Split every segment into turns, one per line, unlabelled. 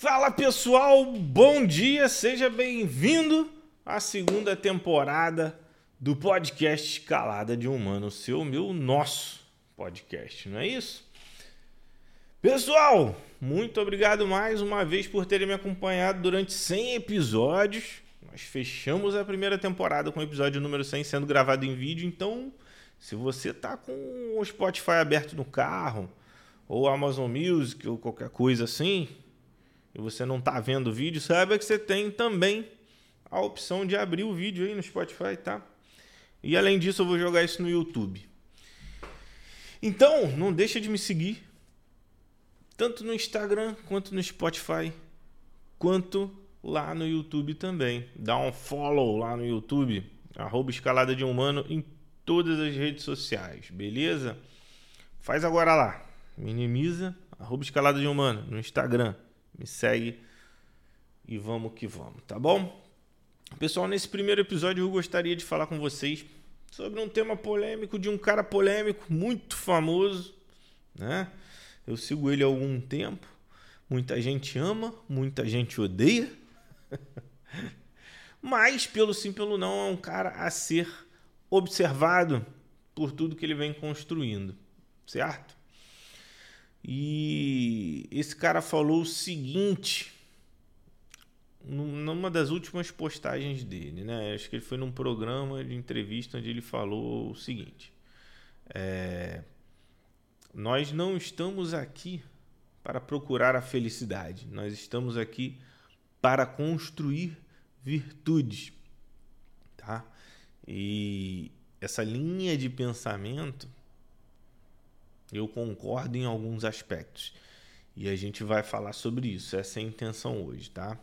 Fala pessoal, bom dia, seja bem-vindo à segunda temporada do podcast Escalada de Humano, seu, meu, nosso podcast, não é isso? Pessoal, muito obrigado mais uma vez por terem me acompanhado durante 100 episódios. Nós fechamos a primeira temporada com o episódio número 100 sendo gravado em vídeo, então se você tá com o Spotify aberto no carro, ou Amazon Music, ou qualquer coisa assim, e você não está vendo o vídeo, saiba que você tem também a opção de abrir o vídeo aí no Spotify, tá? E além disso, eu vou jogar isso no YouTube. Então, não deixa de me seguir, tanto no Instagram, quanto no Spotify, quanto lá no YouTube também. Dá um follow lá no YouTube, arroba escalada de humano em todas as redes sociais, beleza? Faz agora lá, minimiza, arroba escalada de humano no Instagram, me segue e vamos que vamos, tá bom? Pessoal, nesse primeiro episódio eu gostaria de falar com vocês sobre um tema polêmico de um cara polêmico muito famoso, né? Eu sigo ele há algum tempo. Muita gente ama, muita gente odeia. Mas, pelo sim, pelo não, é um cara a ser observado por tudo que ele vem construindo, certo? E esse cara falou o seguinte numa das últimas postagens dele, né? Acho que ele foi num programa de entrevista onde ele falou o seguinte: é, nós não estamos aqui para procurar a felicidade, nós estamos aqui para construir virtudes, tá? E essa linha de pensamento eu concordo em alguns aspectos. E a gente vai falar sobre isso. Essa é a intenção hoje, tá?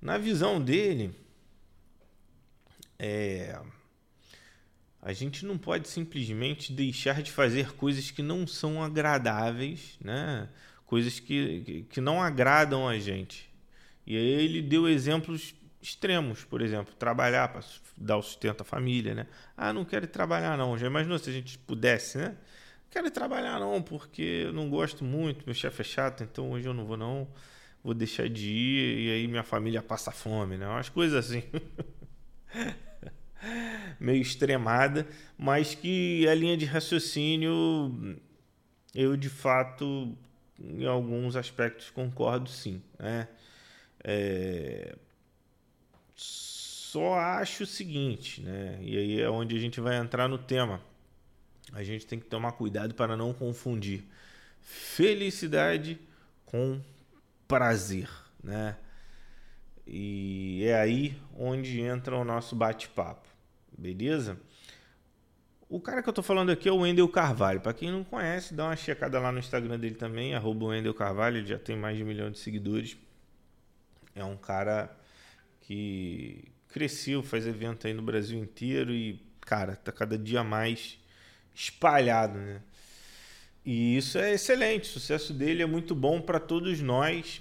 Na visão dele, é, a gente não pode simplesmente deixar de fazer coisas que não são agradáveis, né? Coisas que, que não agradam a gente. E aí ele deu exemplos extremos, por exemplo, trabalhar para dar o sustento à família, né? Ah, não quero trabalhar não. Já imaginou se a gente pudesse, né? Quero trabalhar não, porque eu não gosto muito, meu chefe é chato, então hoje eu não vou não, vou deixar de ir e aí minha família passa fome, né? Umas coisas assim. Meio extremada, mas que a linha de raciocínio eu de fato em alguns aspectos concordo sim, né? É... Só acho o seguinte, né? E aí é onde a gente vai entrar no tema a gente tem que tomar cuidado para não confundir felicidade com prazer, né? E é aí onde entra o nosso bate-papo, beleza? O cara que eu tô falando aqui é o Wendel Carvalho. Para quem não conhece, dá uma checada lá no Instagram dele também, arroba Wendel Carvalho, ele já tem mais de um milhão de seguidores. É um cara que cresceu, faz evento aí no Brasil inteiro e, cara, tá cada dia mais espalhado, né? E isso é excelente, o sucesso dele é muito bom para todos nós.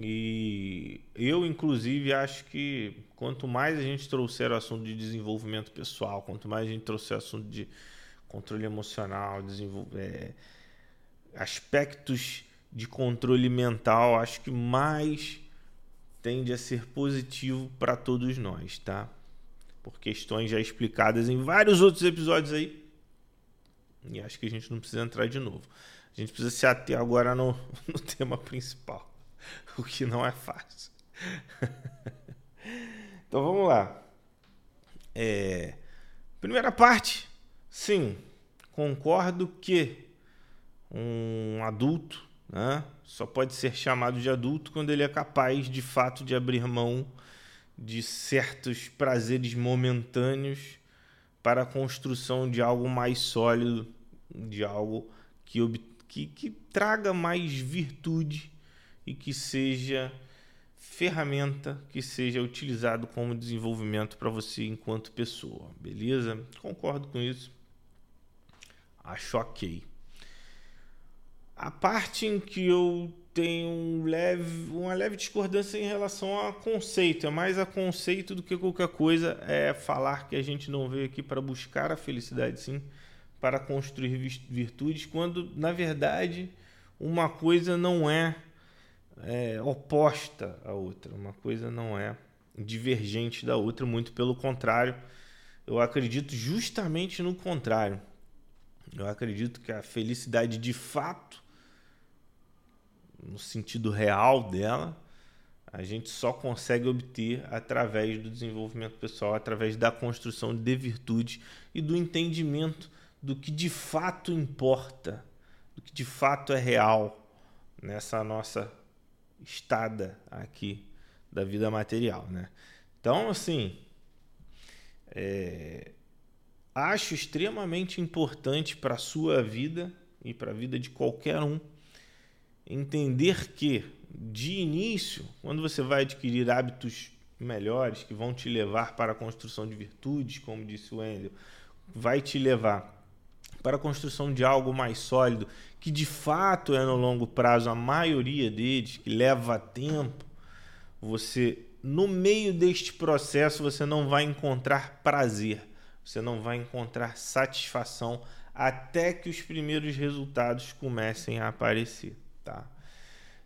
E eu, inclusive, acho que quanto mais a gente trouxer o assunto de desenvolvimento pessoal, quanto mais a gente trouxer o assunto de controle emocional, é, aspectos de controle mental, acho que mais tende a ser positivo para todos nós, tá? Por questões já explicadas em vários outros episódios aí e acho que a gente não precisa entrar de novo. A gente precisa se ater agora no, no tema principal, o que não é fácil. então vamos lá. É, primeira parte, sim, concordo que um adulto né, só pode ser chamado de adulto quando ele é capaz de fato de abrir mão de certos prazeres momentâneos para a construção de algo mais sólido, de algo que, que, que traga mais virtude e que seja ferramenta que seja utilizado como desenvolvimento para você enquanto pessoa, beleza? Concordo com isso. Acho ok. A parte em que eu tenho um leve, uma leve discordância em relação a conceito, é mais a conceito do que qualquer coisa, é falar que a gente não veio aqui para buscar a felicidade, sim, para construir virtudes, quando na verdade uma coisa não é é oposta à outra, uma coisa não é divergente da outra, muito pelo contrário. Eu acredito justamente no contrário. Eu acredito que a felicidade de fato, no sentido real dela, a gente só consegue obter através do desenvolvimento pessoal, através da construção de virtude e do entendimento do que de fato importa, do que de fato é real nessa nossa estada aqui da vida material, né? Então, assim, é, acho extremamente importante para a sua vida e para a vida de qualquer um entender que, de início, quando você vai adquirir hábitos melhores que vão te levar para a construção de virtudes, como disse o Wendel, vai te levar para a construção de algo mais sólido, que de fato é no longo prazo a maioria deles, que leva tempo, você no meio deste processo você não vai encontrar prazer, você não vai encontrar satisfação até que os primeiros resultados comecem a aparecer, tá?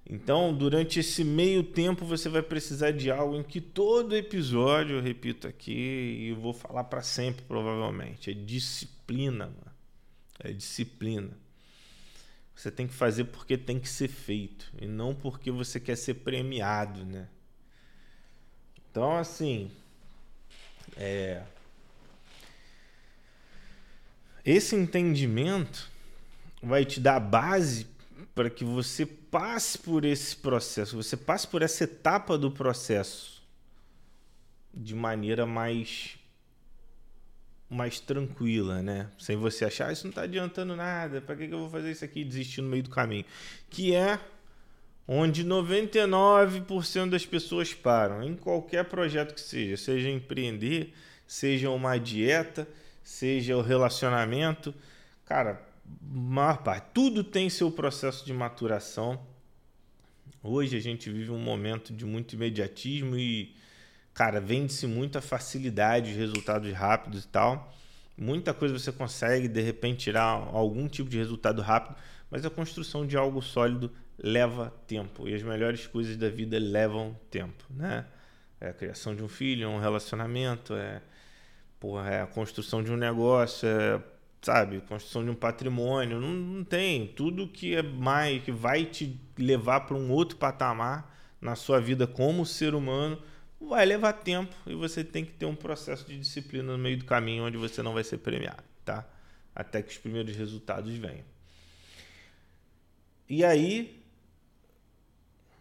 Então, durante esse meio tempo, você vai precisar de algo em que todo episódio, eu repito aqui, e vou falar para sempre, provavelmente, é disciplina, mano. É disciplina. Você tem que fazer porque tem que ser feito e não porque você quer ser premiado, né? Então, assim, é... esse entendimento vai te dar base para que você passe por esse processo, você passe por essa etapa do processo de maneira mais mais tranquila, né? Sem você achar ah, isso não está adiantando nada, para que, que eu vou fazer isso aqui e desistir no meio do caminho? Que é onde 99% das pessoas param, em qualquer projeto que seja, seja empreender, seja uma dieta, seja o relacionamento, cara, maior parte, tudo tem seu processo de maturação. Hoje a gente vive um momento de muito imediatismo e, cara, vende-se muita facilidade, resultados rápidos e tal. Muita coisa você consegue, de repente, tirar algum tipo de resultado rápido, mas a construção de algo sólido leva tempo. E as melhores coisas da vida levam tempo, né? É a criação de um filho, um relacionamento, é, porra, é a construção de um negócio, é sabe, construção de um patrimônio, não, não tem. Tudo que é mais, que vai te levar para um outro patamar na sua vida como ser humano, vai levar tempo e você tem que ter um processo de disciplina no meio do caminho onde você não vai ser premiado, tá? Até que os primeiros resultados venham. E aí,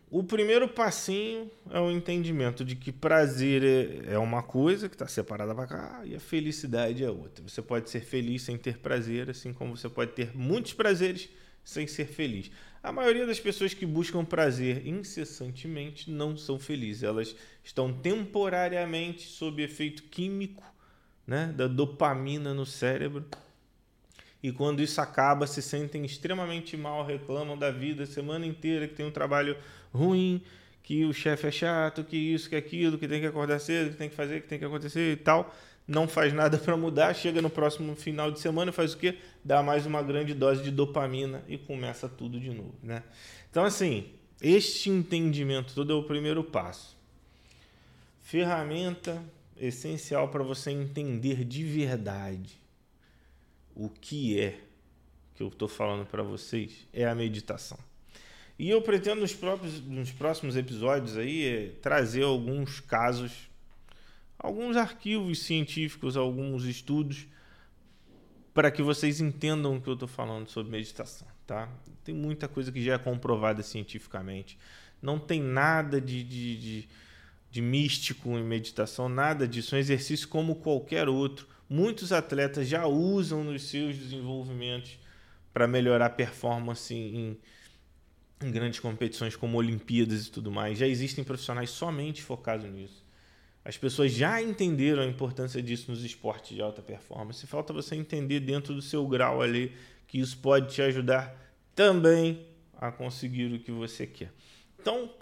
o primeiro passinho é o entendimento de que prazer é, é uma coisa que está separada para cá e a felicidade é outra. Você pode ser feliz sem ter prazer, assim como você pode ter muitos prazeres sem ser feliz. A maioria das pessoas que buscam prazer incessantemente não são felizes. Elas estão temporariamente sob efeito químico né, da dopamina no cérebro. E quando isso acaba, se sentem extremamente mal, reclamam da vida a semana inteira, que tem um trabalho ruim, que o chefe é chato, que isso, que aquilo, que tem que acordar cedo, que tem que fazer, que tem que acontecer e tal. Não faz nada para mudar, chega no próximo final de semana e faz o quê? Dá mais uma grande dose de dopamina e começa tudo de novo, né? Então, assim, este entendimento todo é o primeiro passo. Ferramenta essencial para você entender de verdade o que é que eu estou falando para vocês é a meditação. E eu pretendo nos, próprios, nos próximos episódios aí é, trazer alguns casos, alguns arquivos científicos, alguns estudos para que vocês entendam o que eu estou falando sobre meditação, tá? Tem muita coisa que já é comprovada cientificamente. Não tem nada de, de, de, de místico em meditação, nada disso. É um exercício como qualquer outro. Muitos atletas já usam nos seus desenvolvimentos para melhorar a performance em, em grandes competições como Olimpíadas e tudo mais. Já existem profissionais somente focados nisso. As pessoas já entenderam a importância disso nos esportes de alta performance. Falta você entender dentro do seu grau ali que isso pode te ajudar também a conseguir o que você quer. Então,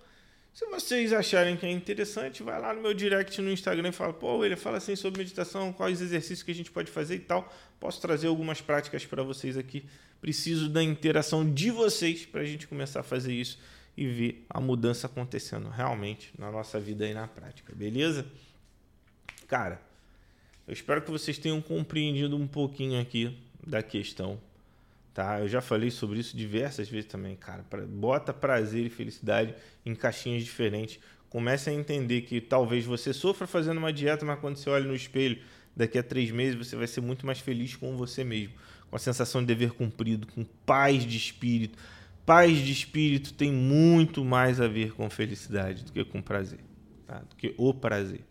se vocês acharem que é interessante, vai lá no meu direct no Instagram e fala: pô, ele fala assim sobre meditação, quais exercícios que a gente pode fazer e tal. Posso trazer algumas práticas para vocês aqui preciso da interação de vocês para a gente começar a fazer isso e ver a mudança acontecendo realmente na nossa vida e na prática, beleza? Cara, eu espero que vocês tenham compreendido um pouquinho aqui da questão, tá? Eu já falei sobre isso diversas vezes também, cara. Bota prazer e felicidade em caixinhas diferentes. Comece a entender que talvez você sofra fazendo uma dieta, mas quando você olha no espelho, daqui a três meses você vai ser muito mais feliz com você mesmo, com a sensação de dever cumprido, com paz de espírito. Paz de espírito tem muito mais a ver com felicidade do que com prazer, tá? Do que o prazer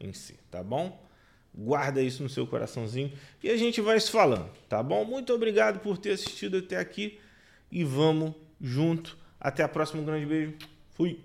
em si, tá bom? Guarda isso no seu coraçãozinho e a gente vai se falando, tá bom? Muito obrigado por ter assistido até aqui e vamos junto. Até a próxima. Um grande beijo. Fui.